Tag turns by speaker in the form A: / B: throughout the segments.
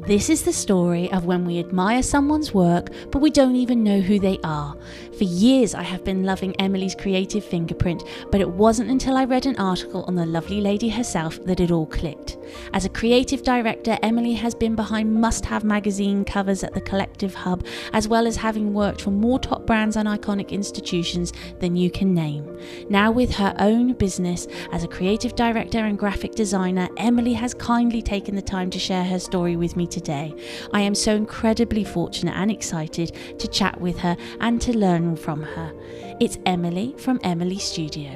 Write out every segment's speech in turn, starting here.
A: This is the story of when we admire someone's work, but we don't even know who they are. For years, I have been loving Emily's creative fingerprint, but it wasn't until I read an article on the lovely lady herself that it all clicked. As a creative director, Emily has been behind must have magazine covers at the Collective Hub, as well as having worked for more top brands and iconic institutions than you can name. Now, with her own business as a creative director and graphic designer, Emily has kindly taken the time to share her story with me today. I am so incredibly fortunate and excited to chat with her and to learn from her. It's Emily from Em.ly Studio.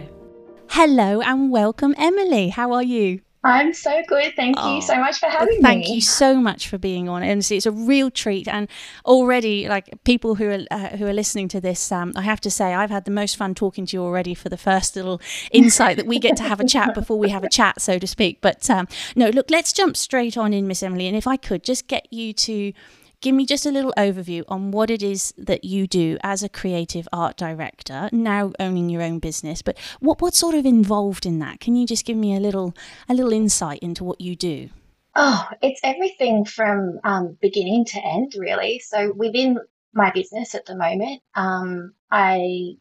A: Hello and welcome, Emily. How are you?
B: I'm so good. Thank oh, you so much for having
A: thank me.
B: Thank
A: you so much for being on. And it's a real treat. And already, like people who are uh, who are listening to this, um, I have to say I've had the most fun talking to you already for the first little insight that we get to have a chat before we have a chat, so to speak. But um, no, look, let's jump straight on in, Miss Emily. And if I could just get you to give me just a little overview on what it is that you do as a creative art director, now owning your own business, but what what's sort of involved in that? Can you just give me a little a little insight into what you do?
B: Oh, it's everything from um, beginning to end, really. So within my business at the moment, um, I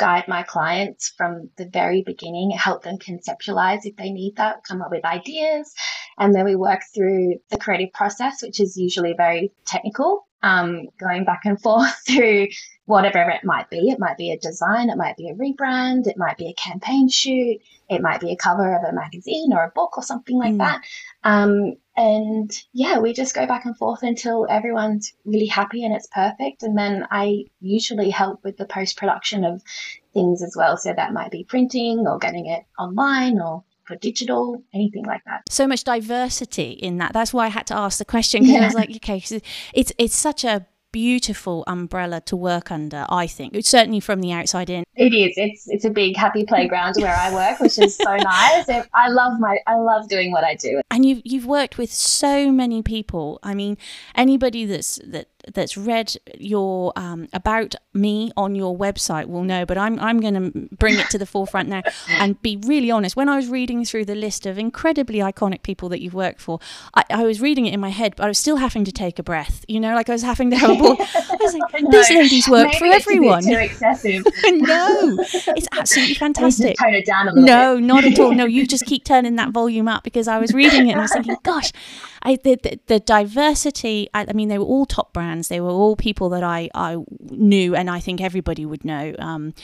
B: guide my clients from the very beginning, help them conceptualize if they need that, come up with ideas. And then we work through the creative process, which is usually very technical, um, going back and forth through whatever it might be. It might be a design, it might be a rebrand, it might be a campaign shoot, it might be a cover of a magazine or a book or something like mm. that. Um, and yeah, we just go back and forth until everyone's really happy and it's perfect. And then I usually help with the post production of things as well. So that might be printing or getting it online or for digital, anything like that.
A: So much diversity in that. That's why I had to ask the question because yeah. I was like, okay, it's it's such a beautiful umbrella to work under, I think. It's certainly from the outside in.
B: It is. It's it's a big happy playground where I work, which is so nice. I love my I love doing what I do.
A: And you've you've worked with so many people. I mean, anybody that's that that's read your um, about me on your website will know, but I'm I'm going to bring it to the forefront now and be really honest. When I was reading through the list of incredibly iconic people that you've worked for, I, I was reading it in my head, but I was still having to take a breath. You know, like I was having to. I was like, no, this lady's worked for everyone.
B: too excessive.
A: no, it's absolutely fantastic.
B: tone it down a little
A: no,
B: bit.
A: not at all. No, you just keep turning that volume up because I was reading it and I was thinking, gosh, I the, the, the diversity. I, I, mean, they were all top brands. They were all people that I I knew, and I think everybody would know. Um,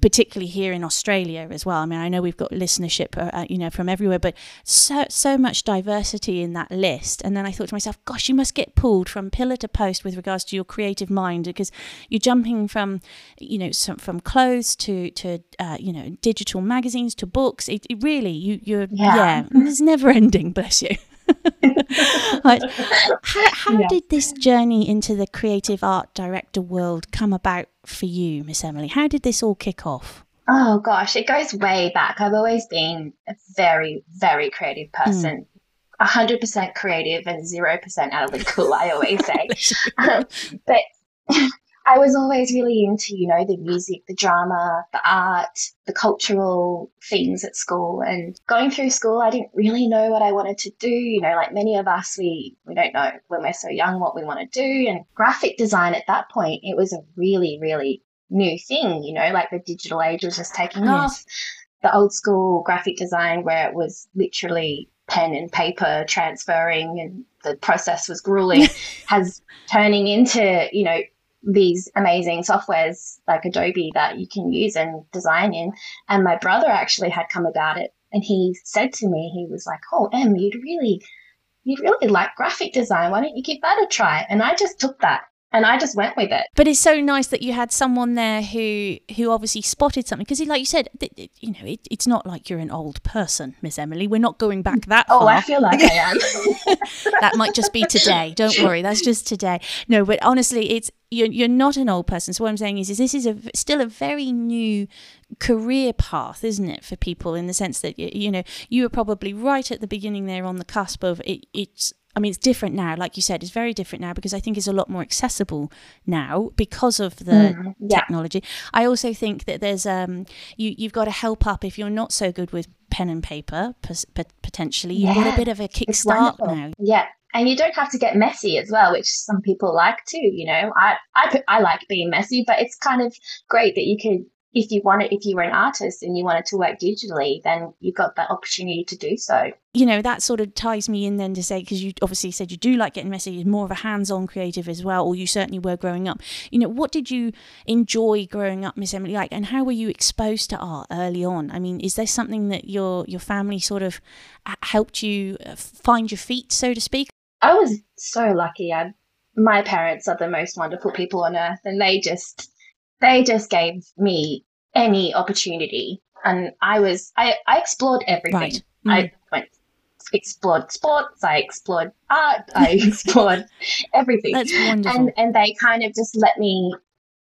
A: particularly here in Australia as well. I mean, I know we've got listenership, uh, uh, you know, from everywhere, but so so much diversity in that list. And then I thought to myself, gosh, you must get pulled from pillar to post with regards to your creative mind because you're jumping from, you know, some, from clothes to to uh, you know digital magazines to books. It, it really you you're yeah, yeah it's never ending. Bless you. right. How, how yeah. did this journey into the creative art director world come about for you, Miss Emily? How did this all kick off?
B: Oh gosh, it goes way back. I've always been a very, very creative hmm. person. Mm. 100% creative and 0% out of the cool, I always say. um, but I was always really into, you know, the music, the drama, the art, the cultural things at school. And going through school, I didn't really know what I wanted to do. You know, like many of us, we, we don't know when we're so young what we want to do. And graphic design at that point, it was a really, really new thing, you know, like the digital age was just taking yes. off. The old school graphic design where it was literally pen and paper transferring and the process was grueling has turning into, you know, these amazing softwares like Adobe that you can use and design in. And my brother actually had come about it and he said to me, he was like, Oh, Em, you'd really, you'd really like graphic design. Why don't you give that a try? And I just took that and I just went with it.
A: But it's so nice that you had someone there who who obviously spotted something because, like you said, you know, it, it's not like you're an old person, Miss Emily. We're not going back that
B: oh,
A: far.
B: I feel like I am.
A: that might just be today. Don't worry, that's just today. No, but honestly, it's you're you're not an old person. So what I'm saying is, is this is a still a very new career path, isn't it, for people in the sense that you know you were probably right at the beginning there on the cusp of it. It's I mean, it's different now. Like you said, it's very different now because I think it's a lot more accessible now because of the mm, yeah. technology. I also think that there's um, you you've got to help up if you're not so good with pen and paper potentially. You've yeah, got a bit of a kickstart now.
B: Yeah, and you don't have to get messy as well, which some people like too. You know, I, I, I like being messy, but it's kind of great that you can if you wanted if you were an artist and you wanted to work digitally then you've got that opportunity to do so.
A: You know that sort of ties me in then to say because you obviously said you do like getting messy you're more of a hands-on creative as well or you certainly were growing up. You know what did you enjoy growing up miss emily? Like and how were you exposed to art early on? I mean is there something that your your family sort of uh, helped you uh, find your feet so to speak?
B: I was so lucky. I, my parents are the most wonderful people on earth and they just they just gave me any opportunity. And I was, I, I explored everything. Right. Mm. I went, explored sports, I explored art, I explored everything.
A: That's wonderful.
B: And, and they kind of just let me,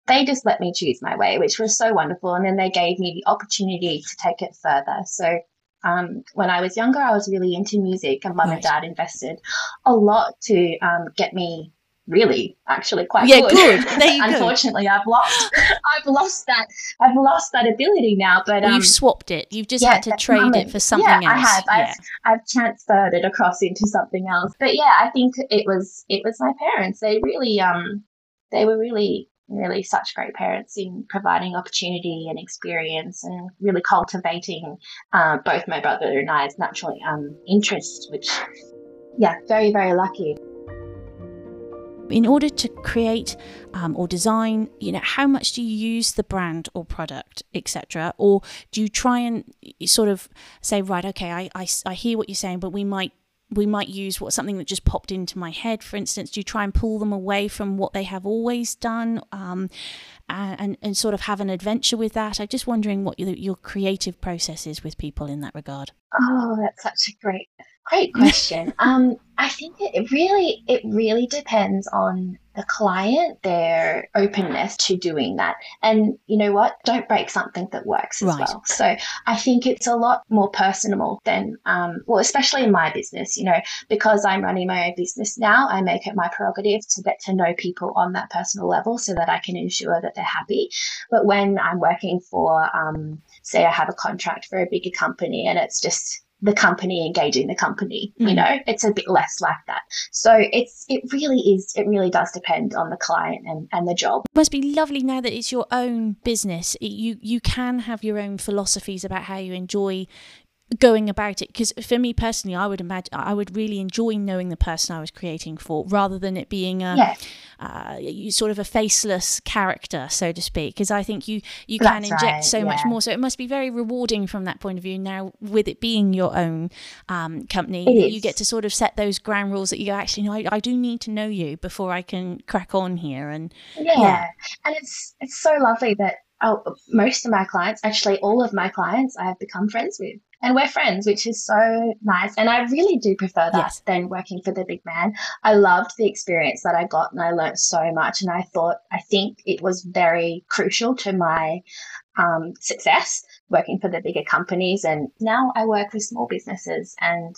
B: they just let me choose my way, which was so wonderful. And then they gave me the opportunity to take it further. So um, when I was younger, I was really into music, and mum right. and dad invested a lot to um, get me really actually quite
A: yeah,
B: good.
A: good.
B: Unfortunately, go. I've lost I've lost that I've lost that ability now. But
A: well, um, you've swapped it. You've just yeah, had to trade it for something
B: yeah,
A: else.
B: I have. Yeah. I've, I've transferred it across into something else. But yeah, I think it was it was my parents. They really um they were really really such great parents in providing opportunity and experience and really cultivating uh, both my brother and I's natural um, interests, which yeah, very very lucky
A: in order to create um, or design you know how much do you use the brand or product etc or do you try and sort of say right okay I, I, I hear what you're saying but we might we might use what something that just popped into my head for instance? Do you try and pull them away from what they have always done um, and, and sort of have an adventure with that? I'm just wondering what your, your creative process is with people in that regard.
B: Oh that's such a great Great question. um, I think it really it really depends on the client, their openness to doing that. And you know what? Don't break something that works as right. well. So I think it's a lot more personal than um, well, especially in my business, you know, because I'm running my own business now, I make it my prerogative to get to know people on that personal level so that I can ensure that they're happy. But when I'm working for um, say I have a contract for a bigger company and it's just the company engaging the company mm. you know? It's a bit less like that. So it's it really is it really does depend on the client and, and the job.
A: It must be lovely now that it's your own business. You you can have your own philosophies about how you enjoy going about it because for me personally i would imagine i would really enjoy knowing the person i was creating for rather than it being a yeah. uh, sort of a faceless character so to speak because i think you you can inject right, so yeah. much more so it must be very rewarding from that point of view now with it being your own um, company you get to sort of set those ground rules that you actually know I, I, do need to know you before i can crack on here and
B: yeah, yeah. and it's it's so lovely that oh, most of my clients actually all of my clients i have become friends with and we're friends, which is so nice. And I really do prefer that yes. than working for the big man. I loved the experience that I got and I learned so much. And I thought, I think it was very crucial to my um, success working for the bigger companies. And now I work with small businesses and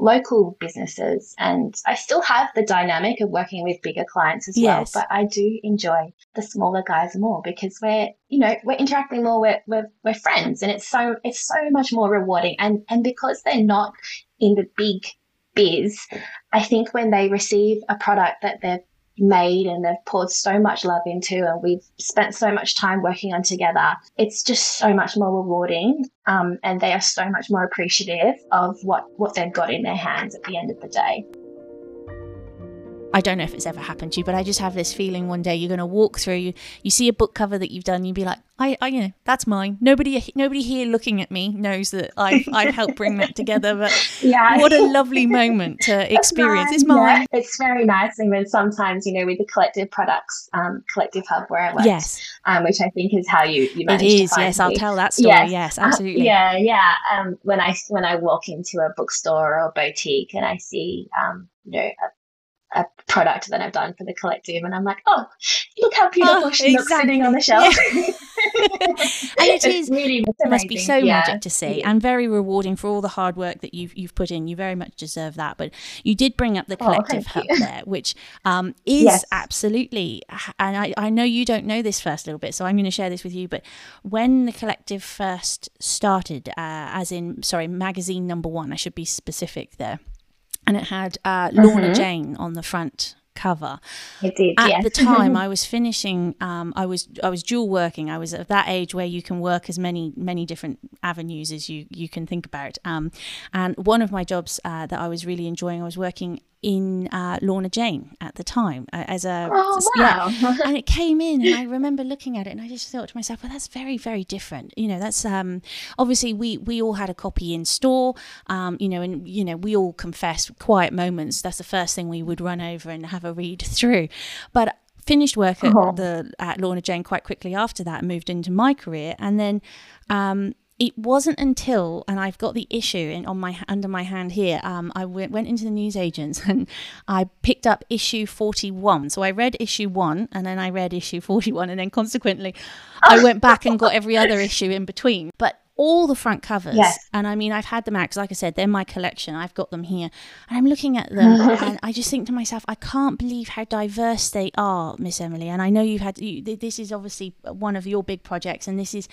B: local businesses. And I still have the dynamic of working with bigger clients as yes. well. But I do enjoy the smaller guys more because we're, you know, we're interacting more, we're, we're, we're friends. And it's so, it's so much more rewarding. And, and because they're not in the big biz, I think when they receive a product that they've made and they've poured so much love into and we've spent so much time working on together it's just so much more rewarding um, and they are so much more appreciative of what what they've got in their hands at the end of the day
A: I don't know if it's ever happened to you, but I just have this feeling one day you're going to walk through, you, you see a book cover that you've done, you'd be like, I, I, you know, that's mine. Nobody, nobody here looking at me knows that I've, I've helped bring that together. But yeah, what a lovely moment to experience. It's mine.
B: Yeah. It's very nice, and then sometimes, you know, with the collective products, um, collective hub where I work,
A: yes,
B: um, which I think is how you you manage
A: It is, yes. Me. I'll tell that story. Yes, yes uh, absolutely.
B: Uh, yeah, yeah. Um, when I when I walk into a bookstore or a boutique and I see, um, you know, a a product that I've done for the collective, and I'm like, oh, look how beautiful oh, she exactly. looks sitting on the shelf. Yeah.
A: and it is really it must be so yeah. magic to see and very rewarding for all the hard work that you've you've put in. You very much deserve that. But you did bring up the oh, collective oh, hub there, which um, is yes. absolutely. And I, I know you don't know this first little bit, so I'm going to share this with you. But when the collective first started, uh, as in sorry, magazine number one, I should be specific there and it had uh, Lorna mm-hmm. Jane on the front cover.
B: It did.
A: At
B: yes.
A: the time, I was finishing. Um, I was I was dual working. I was at that age where you can work as many many different avenues as you you can think about. Um, and one of my jobs uh, that I was really enjoying, I was working in uh, Lorna Jane at the time uh, as a
B: oh, wow.
A: yeah, and it came in, and I remember looking at it, and I just thought to myself, well, that's very very different. You know, that's um, obviously we we all had a copy in store, um, you know, and you know we all confess quiet moments. That's the first thing we would run over and have a read through, but finished work at uh-huh. the at Lorna Jane quite quickly after that and moved into my career and then um, it wasn't until, and I've got the issue in, on my under my hand here. Um, I w- went into the newsagents and I picked up issue forty one. So I read issue one, and then I read issue forty one, and then consequently, I went back and got every other issue in between. But all the front covers,
B: yes.
A: and I mean, I've had them out because, like I said, they're my collection. I've got them here, and I'm looking at them, and I just think to myself, I can't believe how diverse they are, Miss Emily. And I know you've had you, this is obviously one of your big projects, and this is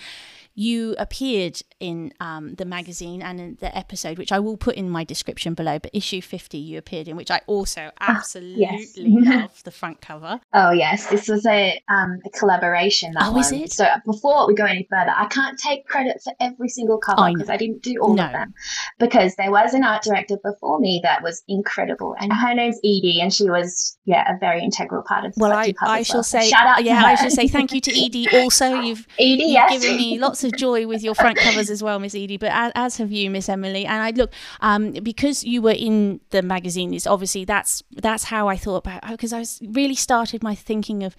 A: you appeared in um, the magazine and in the episode, which I will put in my description below. But issue 50, you appeared in, which I also ah, absolutely yes. love the front cover.
B: Oh, yes. This was a, um, a collaboration. That
A: oh,
B: one.
A: is it?
B: So before we go any further, I can't take credit for every single cover because I, I, didn't do all no. of them. Because there was an art director before me that was incredible. And her name's Edie, and she was, yeah, a very integral part of the
A: Well, I, I shall say, shout out yeah, I shall say thank you to Edie also. You've,
B: Edie,
A: you've
B: yes.
A: given me lots of joy with your front covers as well, Miss Edie, but as, as, have you, Miss Emily. And I look um, because you were in the magazine. Is obviously that's that's how I thought about because I was really started my thinking of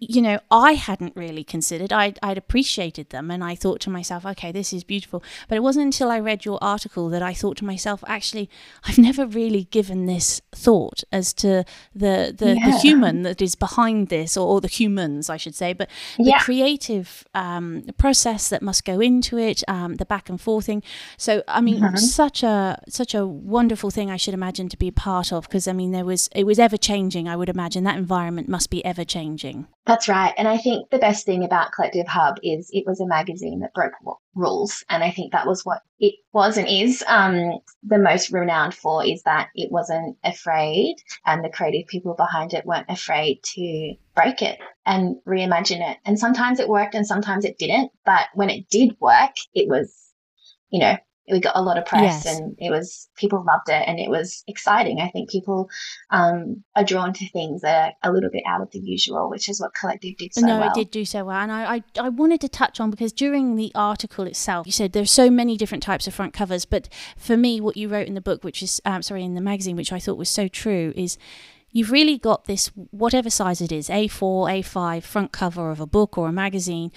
A: you know, I hadn't really considered. I'd, I'd appreciated them and I thought to myself, okay, this is beautiful. But it wasn't until I read your article that I thought to myself, actually, I've never really given this thought as to the the, yeah. the human that is behind this, or, or, the humans, I should say, but the yeah. creative um, process that must go into it, um, the back and forthing. So, I mean, mm-hmm. such a such a wonderful thing I should imagine to be a part of because I mean, there was it was ever changing. I would imagine that environment must be ever changing.
B: That's right. And I think the best thing about Collective Hub is it was a magazine that broke rules. And I think that was what it was and is um, the most renowned for is that it wasn't afraid and the creative people behind it weren't afraid to break it and reimagine it. And sometimes it worked and sometimes it didn't. But when it did work, it was, you know, we got a lot of press yes. and it was people loved it and it was exciting. I think people um, are drawn to things that are a little bit out of the usual, which is what Collective did so
A: no,
B: well.
A: it did do so well. And I, I, I wanted to touch on because during the article itself, you said there's so many different types of front covers. But for me, what you wrote in the book, which is, um, sorry, in the magazine, which I thought was so true, is you've really got this, whatever size it is, A4, A5, front cover of a book or a magazine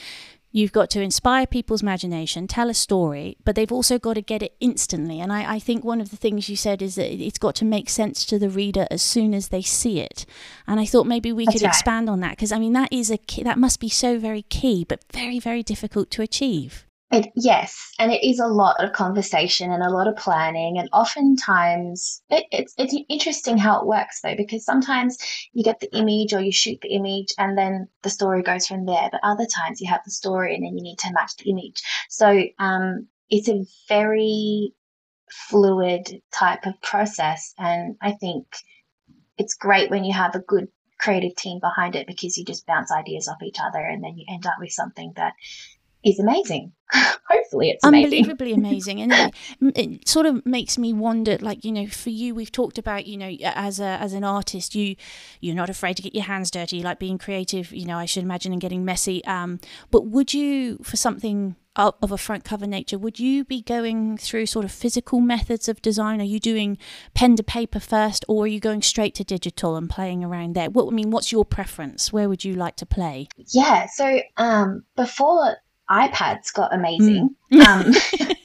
A: You've got to inspire people's imagination, tell a story, but they've also got to get it instantly. And I, I, think one of the things you said is that it's got to make sense to the reader as soon as they see it. And I thought maybe we That's could right. expand on that because I mean that is a key, that must be so very key, but very very difficult to achieve.
B: It, yes, and it is a lot of conversation and a lot of planning, and oftentimes it, it's it's interesting how it works though, because sometimes you get the image or you shoot the image, and then the story goes from there. But other times you have the story, and then you need to match the image. So um, it's a very fluid type of process, and I think it's great when you have a good creative team behind it because you just bounce ideas off each other, and then you end up with something that is amazing. Hopefully, it's
A: unbelievably amazing, and it, it, sort of makes me wonder. Like you know, for you, we've talked about you know, as a as an artist, you you're not afraid to get your hands dirty. You like being creative. You know, I should imagine and getting messy. Um, but would you, for something of a front cover nature, would you be going through sort of physical methods of design? Are you doing pen to paper first, or are you going straight to digital and playing around there? What I mean, what's your preference? Where would you like to play?
B: Yeah, so um, before iPads got amazing. Mm. Um,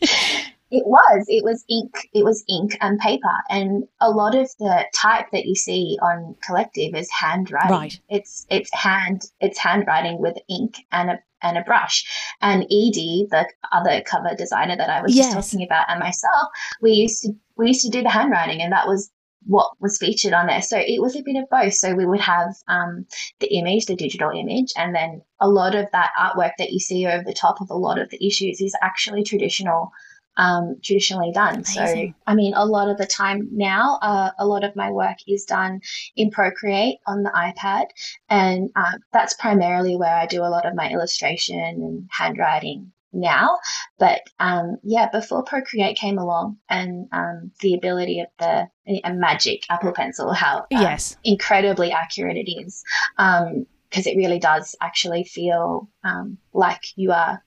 B: it was. It was ink. It was ink and paper, and a lot of the type that you see on Collective is handwriting.
A: Right.
B: It's it's hand. It's handwriting with ink and a and a brush. And Edie, the other cover designer that I was yes. just talking about, and myself, we used to we used to do the handwriting, and that was what was featured on there. So it was a bit of both. So we would have um, the image, the digital image, and then a lot of that artwork that you see over the top of a lot of the issues is actually traditional um, traditionally done. Amazing. So, I mean, a lot of the time now, uh, a lot of my work is done in Procreate on the iPad, and uh, that's primarily where I do a lot of my illustration and handwriting now. But um, yeah, before Procreate came along and um, the ability of the a magic Apple Pencil, how uh,
A: yes.
B: incredibly accurate it is, because um, it really does actually feel um, like you are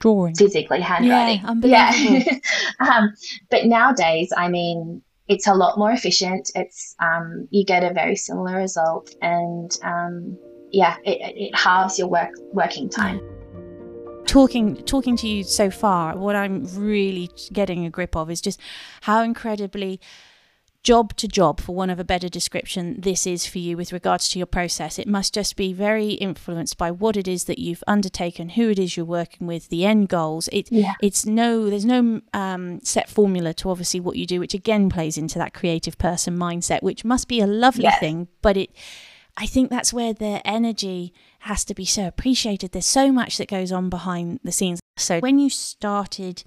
A: drawing
B: physically handwriting.
A: Yeah, unbelievable.
B: yeah. um, but nowadays, I mean, it's a lot more efficient. It's um, you get a very similar result, and um, yeah, it, it halves your work working time.
A: Talking talking to you so far, what I'm really getting a grip of is just how incredibly job to job, for one of a better description, this is for you with regards to your process. It must just be very influenced by what it is that you've undertaken, who it is you're working with, the end goals. It, yeah. It's no, there's no um, set formula to obviously what you do, which again plays into that creative person mindset, which must be a lovely yes. thing, but it. I think that's where the energy has to be so appreciated. There's so much that goes on behind the scenes. So when you started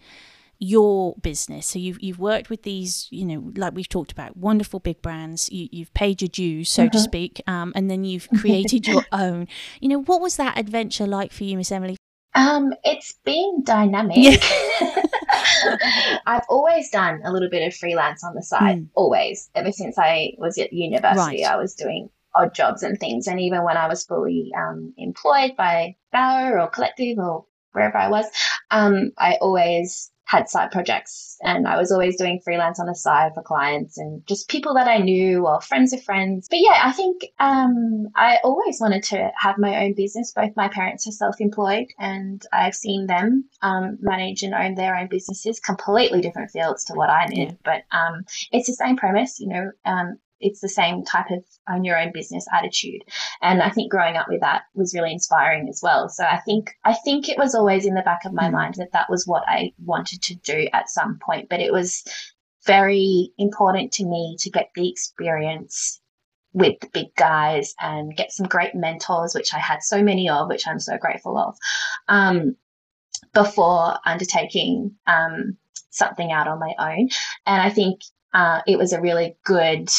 A: your business. So you've you've worked with these, you know, like we've talked about, wonderful big brands. You, you've paid your dues, so to uh-huh. speak, um, and then you've created your own. You know, what was that adventure like for you, Miss Emily?
B: Um, it's been dynamic. Yeah. I've always done a little bit of freelance on the side, mm. always. Ever since I was at university, right. I was doing odd jobs and things. And even when I was fully um, employed by Bauer or Collective or wherever I was, um, I always had side projects and I was always doing freelance on the side for clients and just people that I knew or friends of friends. But yeah, I think um, I always wanted to have my own business. Both my parents are self employed and I've seen them um, manage and own their own businesses, completely different fields to what I did. Yeah. But um, it's the same premise, you know, um, it's the same type of own your own business attitude. And I think growing up with that was really inspiring as well. So I think I think it was always in the back of my mm. mind that that was what I wanted to do at some point, but it was very important to me to get the experience with the big guys and get some great mentors, which I had so many of, which I'm so grateful of, um, before undertaking um, something out on my own. And I think uh, it was a really good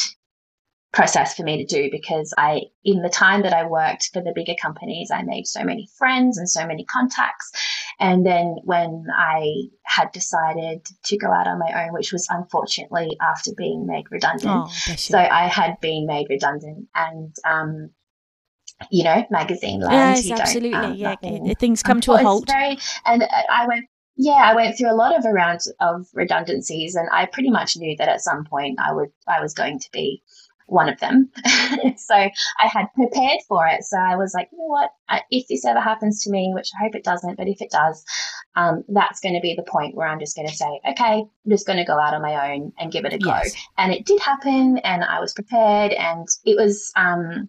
B: process for me to do because I, in the time that I worked for the bigger companies, I made so many friends and so many contacts. And then when I had decided to go out on my own, which was unfortunately after being made redundant, oh, so I had been made redundant and, um, you know, magazine land.
A: Yes, absolutely. Um, yeah, things come to a halt.
B: Very, and I went yeah, I went through a lot of around of redundancies, and I pretty much knew that at some point I would I was going to be one of them. so I had prepared for it. So I was like, you know what? If this ever happens to me, which I hope it doesn't, but if it does, um, that's going to be the point where I'm just going to say, okay, I'm just going to go out on my own and give it a yes. go. And it did happen, and I was prepared, and it was. Um,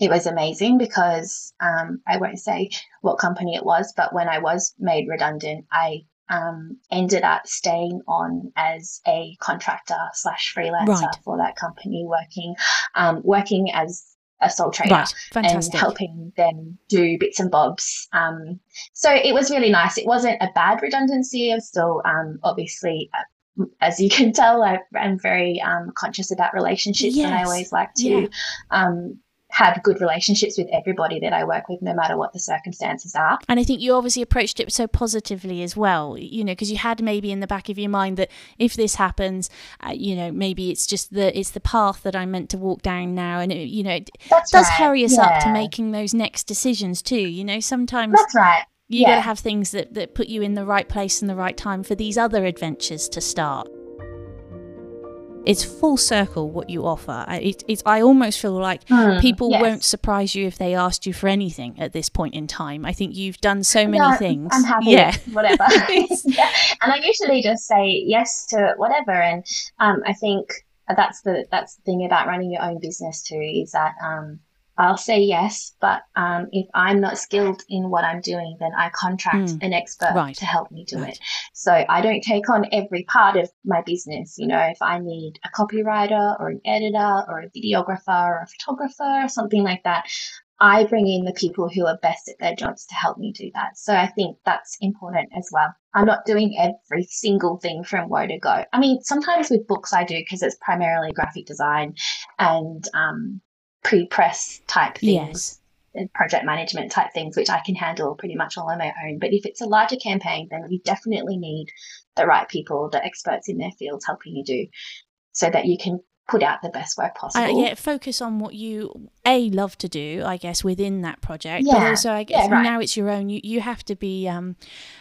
B: it was amazing because um, I won't say what company it was, but when I was made redundant, I um, ended up staying on as a contractor slash freelancer right. for that company, working um, working as a sole trader right. and helping them do bits and bobs. Um, so it was really nice. It wasn't a bad redundancy. I'm still um, obviously. Uh, as you can tell, I, am very um, conscious about relationships, yes. and I always like to yeah um, have good relationships with everybody that I work with, no matter what the circumstances are.
A: And I think you obviously approached it so positively as well, you know, because you had maybe in the back of your mind that if this happens, uh, you know, maybe it's just the it's the path that I'm meant to walk down now, and it, you know, it That's does right. hurry us yeah. up to making those next decisions too. You know, sometimes
B: That's right.
A: You yeah. got to have things that, that put you in the right place and the right time for these other adventures to start it's full circle what you offer. It, it's I almost feel like mm, people yes. won't surprise you if they asked you for anything at this point in time. I think you've done so many
B: no,
A: things.
B: I'm happy. Yeah, whatever. yeah. And I usually just say yes to whatever. And um, I think that's the that's the thing about running your own business too is that um, I'll say yes, but um, if I'm not skilled in what I'm doing, then I contract mm. an expert right. to help me do right. it. So I don't take on every part of my business. You know, if I need a copywriter or an editor or a videographer or a photographer or something like that, I bring in the people who are best at their jobs to help me do that. So I think that's important as well. I'm not doing every single thing from where to go. I mean, sometimes with books I do because it's primarily graphic design and um, pre-press type things. Yes. And project management type things, which I can handle pretty much all on my own. But if it's a larger campaign, then we definitely need the right people, the experts in their fields helping you do so that you can put out the best work possible.
A: Uh, yeah, focus on what you a love to do, I guess, within that project. Yeah. But also, I guess yeah, right. now it's your own. You you have to be um,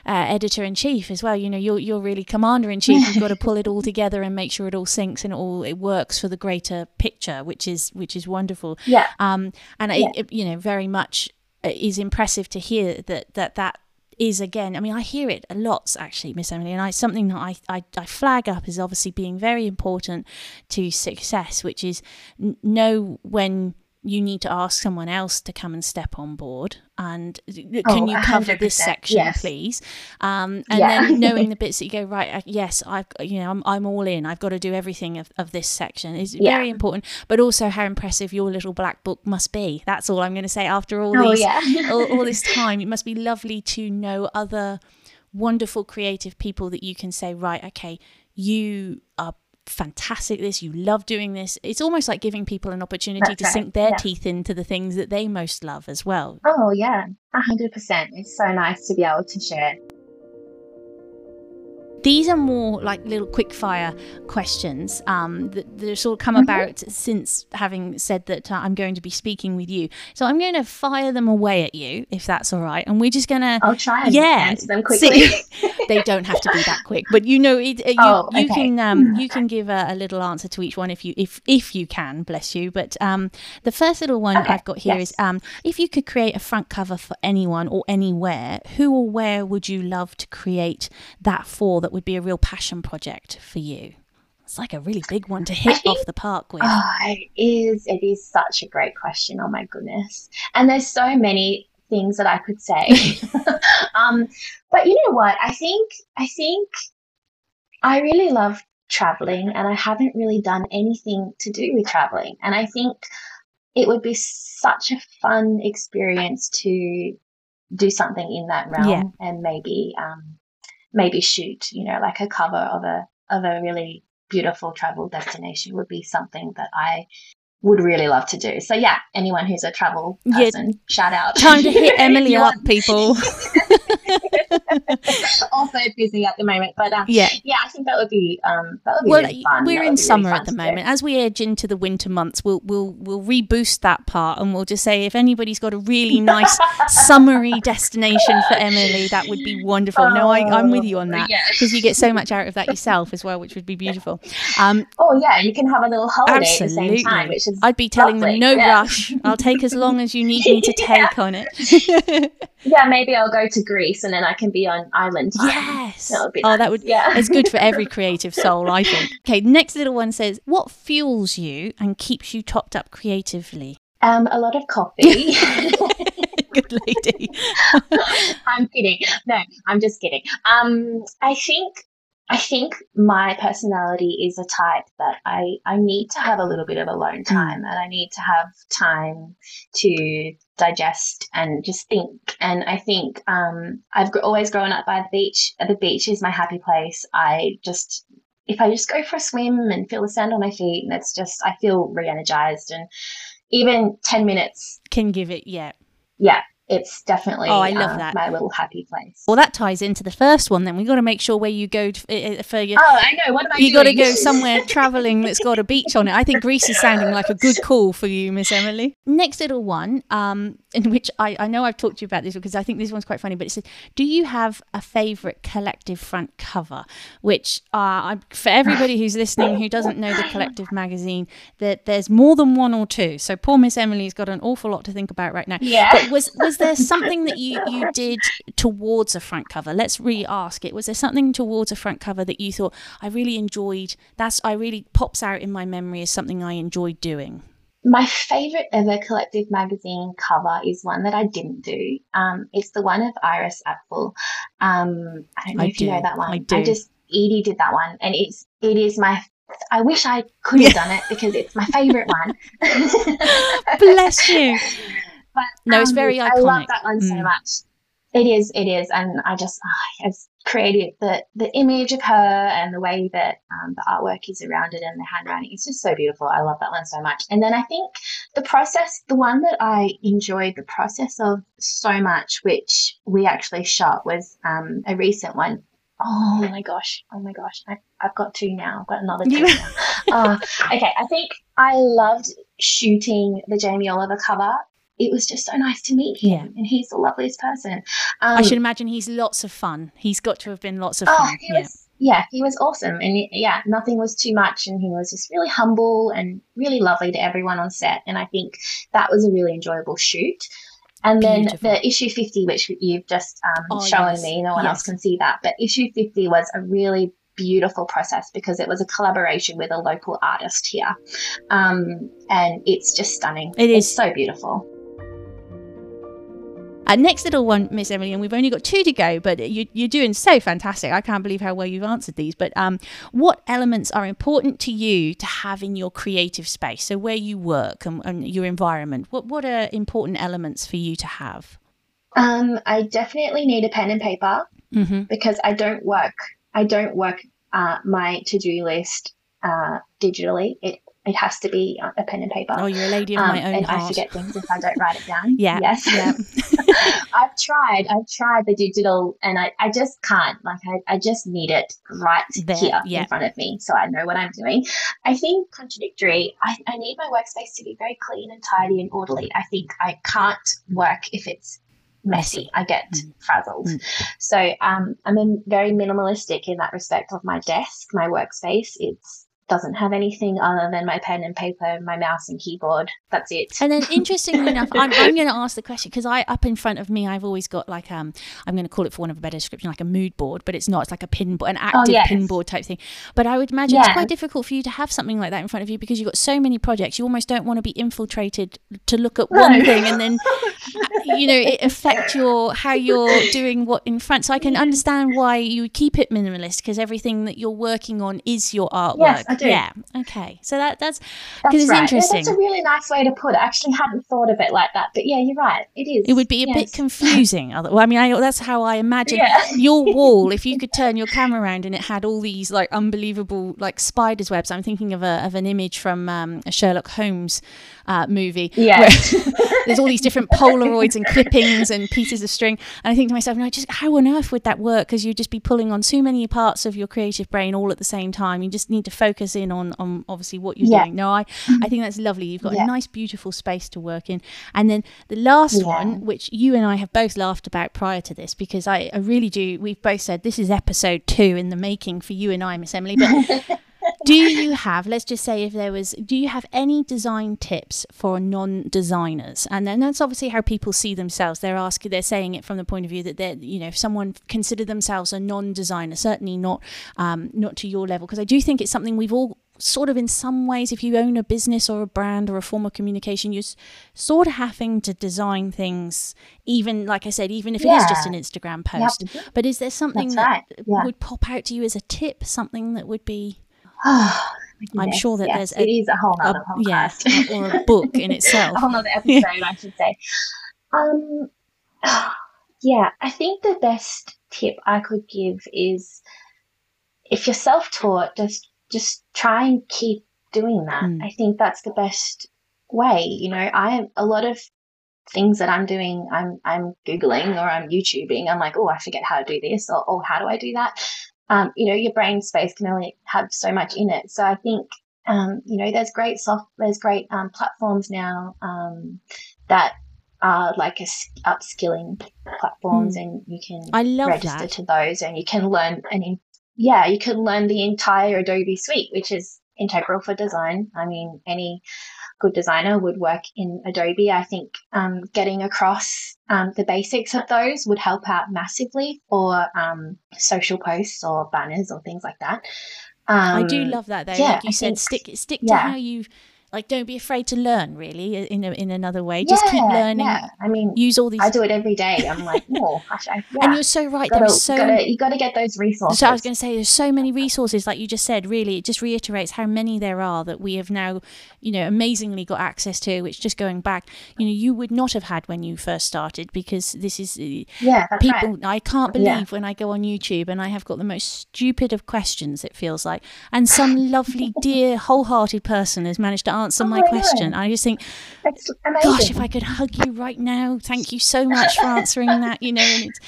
A: uh, editor in chief as well. You know, you're you're really commander in chief. You've got to pull it all together and make sure it all syncs and it all it works for the greater picture, which is which is wonderful.
B: Yeah.
A: Um, and yeah. It, it, you know, very much uh, is impressive to hear that that that is again i mean i hear it a lot actually miss emily and i something that I, I, I flag up is obviously being very important to success which is know when you need to ask someone else to come and step on board and can oh, you cover this section yes. please um, and yeah. then knowing the bits that you go right uh, yes i've you know I'm, I'm all in i've got to do everything of, of this section is yeah. very important but also how impressive your little black book must be that's all i'm going to say after all oh, these yeah. all, all this time it must be lovely to know other wonderful creative people that you can say right okay you fantastic this you love doing this it's almost like giving people an opportunity That's to right. sink their yeah. teeth into the things that they most love as well
B: oh yeah 100% it's so nice to be able to share
A: these are more like little quick fire questions um, that, that sort of come mm-hmm. about since having said that uh, I'm going to be speaking with you. So I'm going to fire them away at you, if that's all right. And we're just going to.
B: I'll try and yeah, answer them quickly.
A: they don't have to be that quick, but you know, it, uh, you, oh, okay. you can um, you can give a, a, little answer to each one if you if if you can, bless you. But um, the first little one okay. I've got here yes. is um, if you could create a front cover for anyone or anywhere, who or where would you love to create that for? That would be a real passion project for you? It's like a really big one to hit think, off the park with.
B: Oh, it is. It is such a great question. Oh my goodness. And there's so many things that I could say. um, but you know what? I think I think I really love traveling, and I haven't really done anything to do with traveling. And I think it would be such a fun experience to do something in that realm, yeah. and maybe um, maybe shoot, you know, like a cover of a of a really beautiful travel destination would be something that I would really love to do. So yeah, anyone who's a travel person, yeah. shout out.
A: Time to hit Emily up, people.
B: also busy at the moment, but uh, yeah, yeah, I think that would be um, that would be well, really fun.
A: We're
B: that
A: in summer really at the moment. As we edge into the winter months, we'll we'll we'll reboost that part, and we'll just say if anybody's got a really nice summery destination for Emily, that would be wonderful. Oh, no, I, I'm with you on that because you get so much out of that yourself as well, which would be beautiful.
B: Um, oh yeah, you can have a little holiday absolutely. at the same time, which is
A: I'd be telling lovely. them no yeah. rush. I'll take as long as you need me to take yeah. on it.
B: Yeah, maybe I'll go to Greece and then I can be on island time.
A: Yes. That would be oh, nice. that would. Yeah. It's good for every creative soul, I think. Okay, next little one says, "What fuels you and keeps you topped up creatively?"
B: Um, a lot of coffee.
A: Good lady.
B: I'm kidding. No, I'm just kidding. Um, I think I think my personality is a type that I, I need to have a little bit of alone time mm. and I need to have time to digest and just think. And I think um, I've always grown up by the beach. The beach is my happy place. I just, if I just go for a swim and feel the sand on my feet, and it's just, I feel re energized. And even 10 minutes
A: can give it, yeah.
B: Yeah, it's definitely oh, I love uh, that. my little happy place.
A: Well, that ties into the first one. Then we got to make sure where you go to, uh, for your.
B: Oh, I know. What am I?
A: You got to go somewhere traveling that's got a beach on it. I think Greece is sounding like a good call for you, Miss Emily. Next little one, um, in which I, I know I've talked to you about this because I think this one's quite funny. But it says, "Do you have a favourite collective front cover?" Which uh, for everybody who's listening who doesn't know the collective magazine, that there's more than one or two. So poor Miss Emily's got an awful lot to think about right now.
B: Yeah.
A: But was was there something that you you did towards a front cover? Let's re-ask it. Was there something towards a front cover that you thought I really enjoyed? That's I really pops out in my memory as something I enjoyed doing.
B: My favorite ever collective magazine cover is one that I didn't do. Um, it's the one of Iris Apfel. Um, I don't know I if do. you know that one. I,
A: do.
B: I just Edie did that one, and it's it is my I wish I could have done it because it's my favorite one.
A: Bless you.
B: But
A: no, it's very
B: um,
A: iconic.
B: I love that one so
A: Mm.
B: much. It is, it is, and I just, ah, it's creative. The the image of her and the way that um, the artwork is around it and the handwriting, it's just so beautiful. I love that one so much. And then I think the process, the one that I enjoyed the process of so much, which we actually shot, was um, a recent one. Oh my gosh! Oh my gosh! I, I've got two now. I've got another two. Oh, okay, I think I loved shooting the Jamie Oliver cover. It was just so nice to meet him,
A: Yeah.
B: and he's the loveliest person. Um,
A: I should imagine he's lots of fun. He's got to have been lots of
B: Oh,
A: fun.
B: he
A: yeah.
B: was, yeah, he was awesome, and yeah, nothing was too much, and he was just really humble and really lovely to everyone on set, and I think that was a really enjoyable shoot. And then
A: Beautiful.
B: the issue fifty, which you've just um,
A: Oh,
B: shown
A: yes,
B: me, no one
A: yes.
B: else can see that, but issue fifty was a really beautiful process because it was a collaboration with a local artist here, um, and it's just stunning.
A: It
B: It's so beautiful.
A: Uh, next little one, Miss Emily, and we've only got two to go, but you, you're doing so fantastic. I can't believe how well you've answered these. But um, what elements are important to you to have in your creative space? So where you work and, and your environment, what what are important elements for you to have?
B: Um, I definitely need a pen and paper.
A: Mm-hmm.
B: because I don't work. I don't work uh, my to do list uh, digitally. It it has to be a pen and paper.
A: Oh, you're a lady of
B: Um,
A: my own
B: and I
A: heart.
B: forget things if I don't write it down.
A: Yeah,
B: Yes.
A: yeah.
B: I've tried. I've tried the digital, and I, I just can't. Like I, I just need it right
A: There,
B: here
A: yeah.
B: in front of me, so I know what I'm doing. I think contradictory. I, I need my workspace to be very clean and tidy and orderly. I think I can't work if it's messy. I get
A: Mm.
B: frazzled.
A: Mm.
B: So um, I'm a very minimalistic in that respect of my desk, my workspace. It's doesn't have anything other than my pen and paper, my mouse and keyboard. That's it.
A: And then, interestingly enough, I'm, I'm going to ask the question because I, up in front of me, I've always got like um, I'm going to call it for one of a better description, like a mood board, but it's not. It's like a pin board, an active
B: yes.
A: pin board type thing. But I would imagine it's quite difficult for you to have something like that in front of you because you've got so many projects. You almost don't want to be infiltrated to look at one
B: No.
A: thing and then, you know, it affect your how you're doing what in front. So I can understand why you would keep it minimalist because everything that you're working on is your artwork.
B: Yes, do.
A: Yeah. Okay. So that that's
B: That's
A: because it's
B: right. Yeah,
A: interesting.
B: that's a really nice way to put it. I actually hadn't thought of it like that, but yeah, you're right. It is.
A: It would be a bit confusing. Well, I mean, I, that's how I imagine
B: Yeah.
A: your wall. If you could turn your camera around and it had all these like unbelievable like spiders webs. I'm thinking of a of an image from um, a Sherlock Holmes uh, movie.
B: Yeah.
A: where there's all these different Polaroids and clippings and pieces of string. And I think to myself, no, just how on earth would that work? Because you'd just be pulling on so many parts of your creative brain all at the same time. You just need to focus in on on obviously what you're
B: Yeah.
A: doing. No, I I think that's lovely. You've got a nice, beautiful space to work in. And then the last
B: Yeah.
A: one, which you and I have both laughed about prior to this, because I, I really do. We've both said this is episode two in the making for you and I, Miss Emily. But do you have, let's just say, if there was, do you have any design tips for non-designers? And then that's obviously how people see themselves. They're asking, they're saying it from the point of view that they're, you know, if someone consider themselves a non-designer, certainly not, um, not to your level, because I do think it's something we've all sort of in some ways if you own a business or a brand or a form of communication you're sort of having to design things even like i said even if it is just an instagram post
B: do-
A: but is there something
B: That's
A: that
B: right. Yeah.
A: would pop out to you as a tip something that would be I'm sure that
B: yes,
A: there's a-
B: is a whole
A: a,
B: nother
A: yeah or a book in itself, a
B: whole other episode, I should say. Um, yeah, I think the best tip I could give is if you're self-taught, just just try and keep doing that.
A: Mm.
B: I think that's the best way. You know, I a lot of things that I'm doing, I'm I'm googling or I'm YouTubing. I'm like, oh, I forget how to do this, or oh, how do I do that? Um, you know, your brain space can only have so much in it. So I think um, you know, there's great soft, there's great um, platforms now um, that are like a upskilling platforms, and you can
A: i love
B: register
A: that
B: to those, and you can learn and in, yeah, you can learn the entire Adobe suite, which is integral for design. I mean, any good designer would work in Adobe. I think um, getting across um, the basics of those would help out massively for um, social posts or banners or things like that. Um,
A: i do love that though
B: yeah,
A: like you
B: I
A: said
B: think-
A: stick stick to
B: yeah.
A: how you like don't be afraid to learn really in a, in another way just keep learning
B: yeah. i mean
A: use all these
B: i do it every day i'm like oh gosh, I, yeah.
A: and you're so right
B: gotta,
A: there's so
B: gotta, you got to get those resources
A: so i was going to say there's so many resources like you just said really it just reiterates how many there are that we have now you know amazingly got access to which just going back you know you would not have had when you first started because this is uh,
B: yeah
A: people
B: right.
A: i can't believe
B: Yeah.
A: when i go on youtube and i have got the most stupid of questions it feels like and some lovely dear wholehearted person has managed to answer
B: Oh
A: my question. I just think gosh if i could hug you right now thank you so much for answering that you know and it's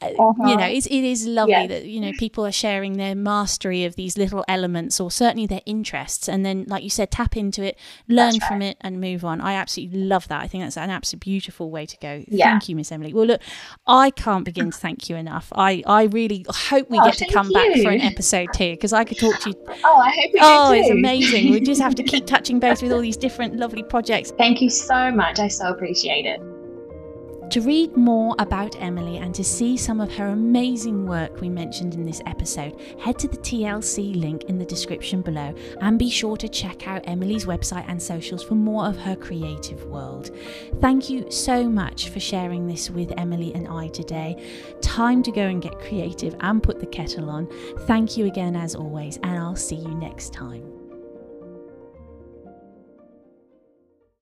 A: uh, you
B: Uh-huh.
A: know it's, it is lovely that you know people are sharing their mastery of these little elements or certainly their interests and then like you said tap into it learn from it and move on. I absolutely love that. I think that's an absolutely beautiful way to go.
B: Yeah.
A: thank you miss emily. Well look i can't begin to thank you enough. I i really hope we
B: Oh,
A: get to come back for an episode two because i could talk to you
B: oh i hope you
A: oh
B: do
A: it's amazing. We just have to keep touching base with all these different lovely projects
B: thank you so much i so appreciate it
A: To read more about Emily and to see some of her amazing work we mentioned in this episode, head to the TLC link in the description below and be sure to check out Emily's website and socials for more of her creative world. Thank you so much for sharing this with Emily and I today. Time to go and get creative and put the kettle on. Thank you again, as always, and I'll see you next time.